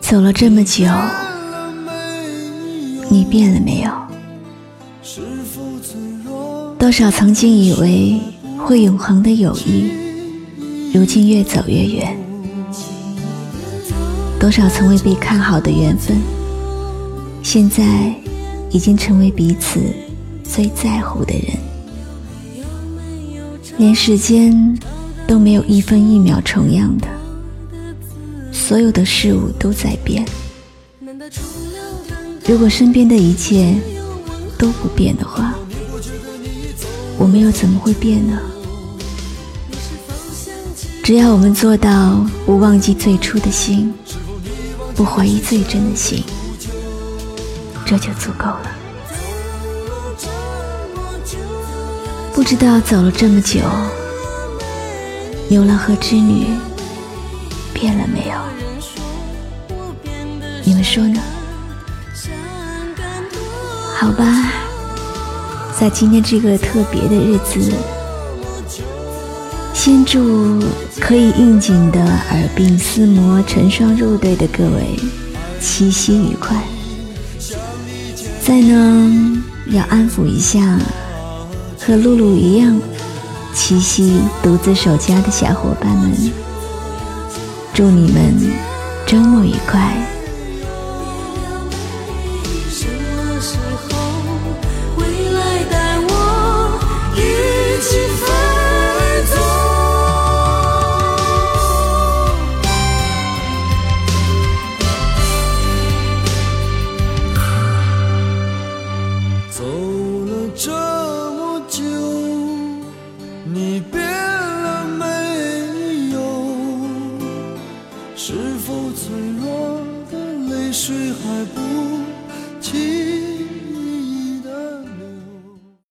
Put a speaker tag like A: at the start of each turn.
A: 走了这么久，你变了没有？多少曾经以为会永恒的友谊，如今越走越远；多少从未被看好的缘分，现在已经成为彼此最在乎的人。连时间都没有一分一秒重样的。所有的事物都在变。如果身边的一切都不变的话，我们又怎么会变呢？只要我们做到不忘记最初的心，不怀疑最真的心，这就足够了。不知道走了这么久，牛郎和织女你们说呢？好吧，在今天这个特别的日子，先祝可以应景的耳鬓厮磨、成双入对的各位七夕愉快。再呢，要安抚一下和露露一样七夕独自守家的小伙伴们，祝你们周末愉快。你变了没有？
B: 是否脆弱的泪水还不停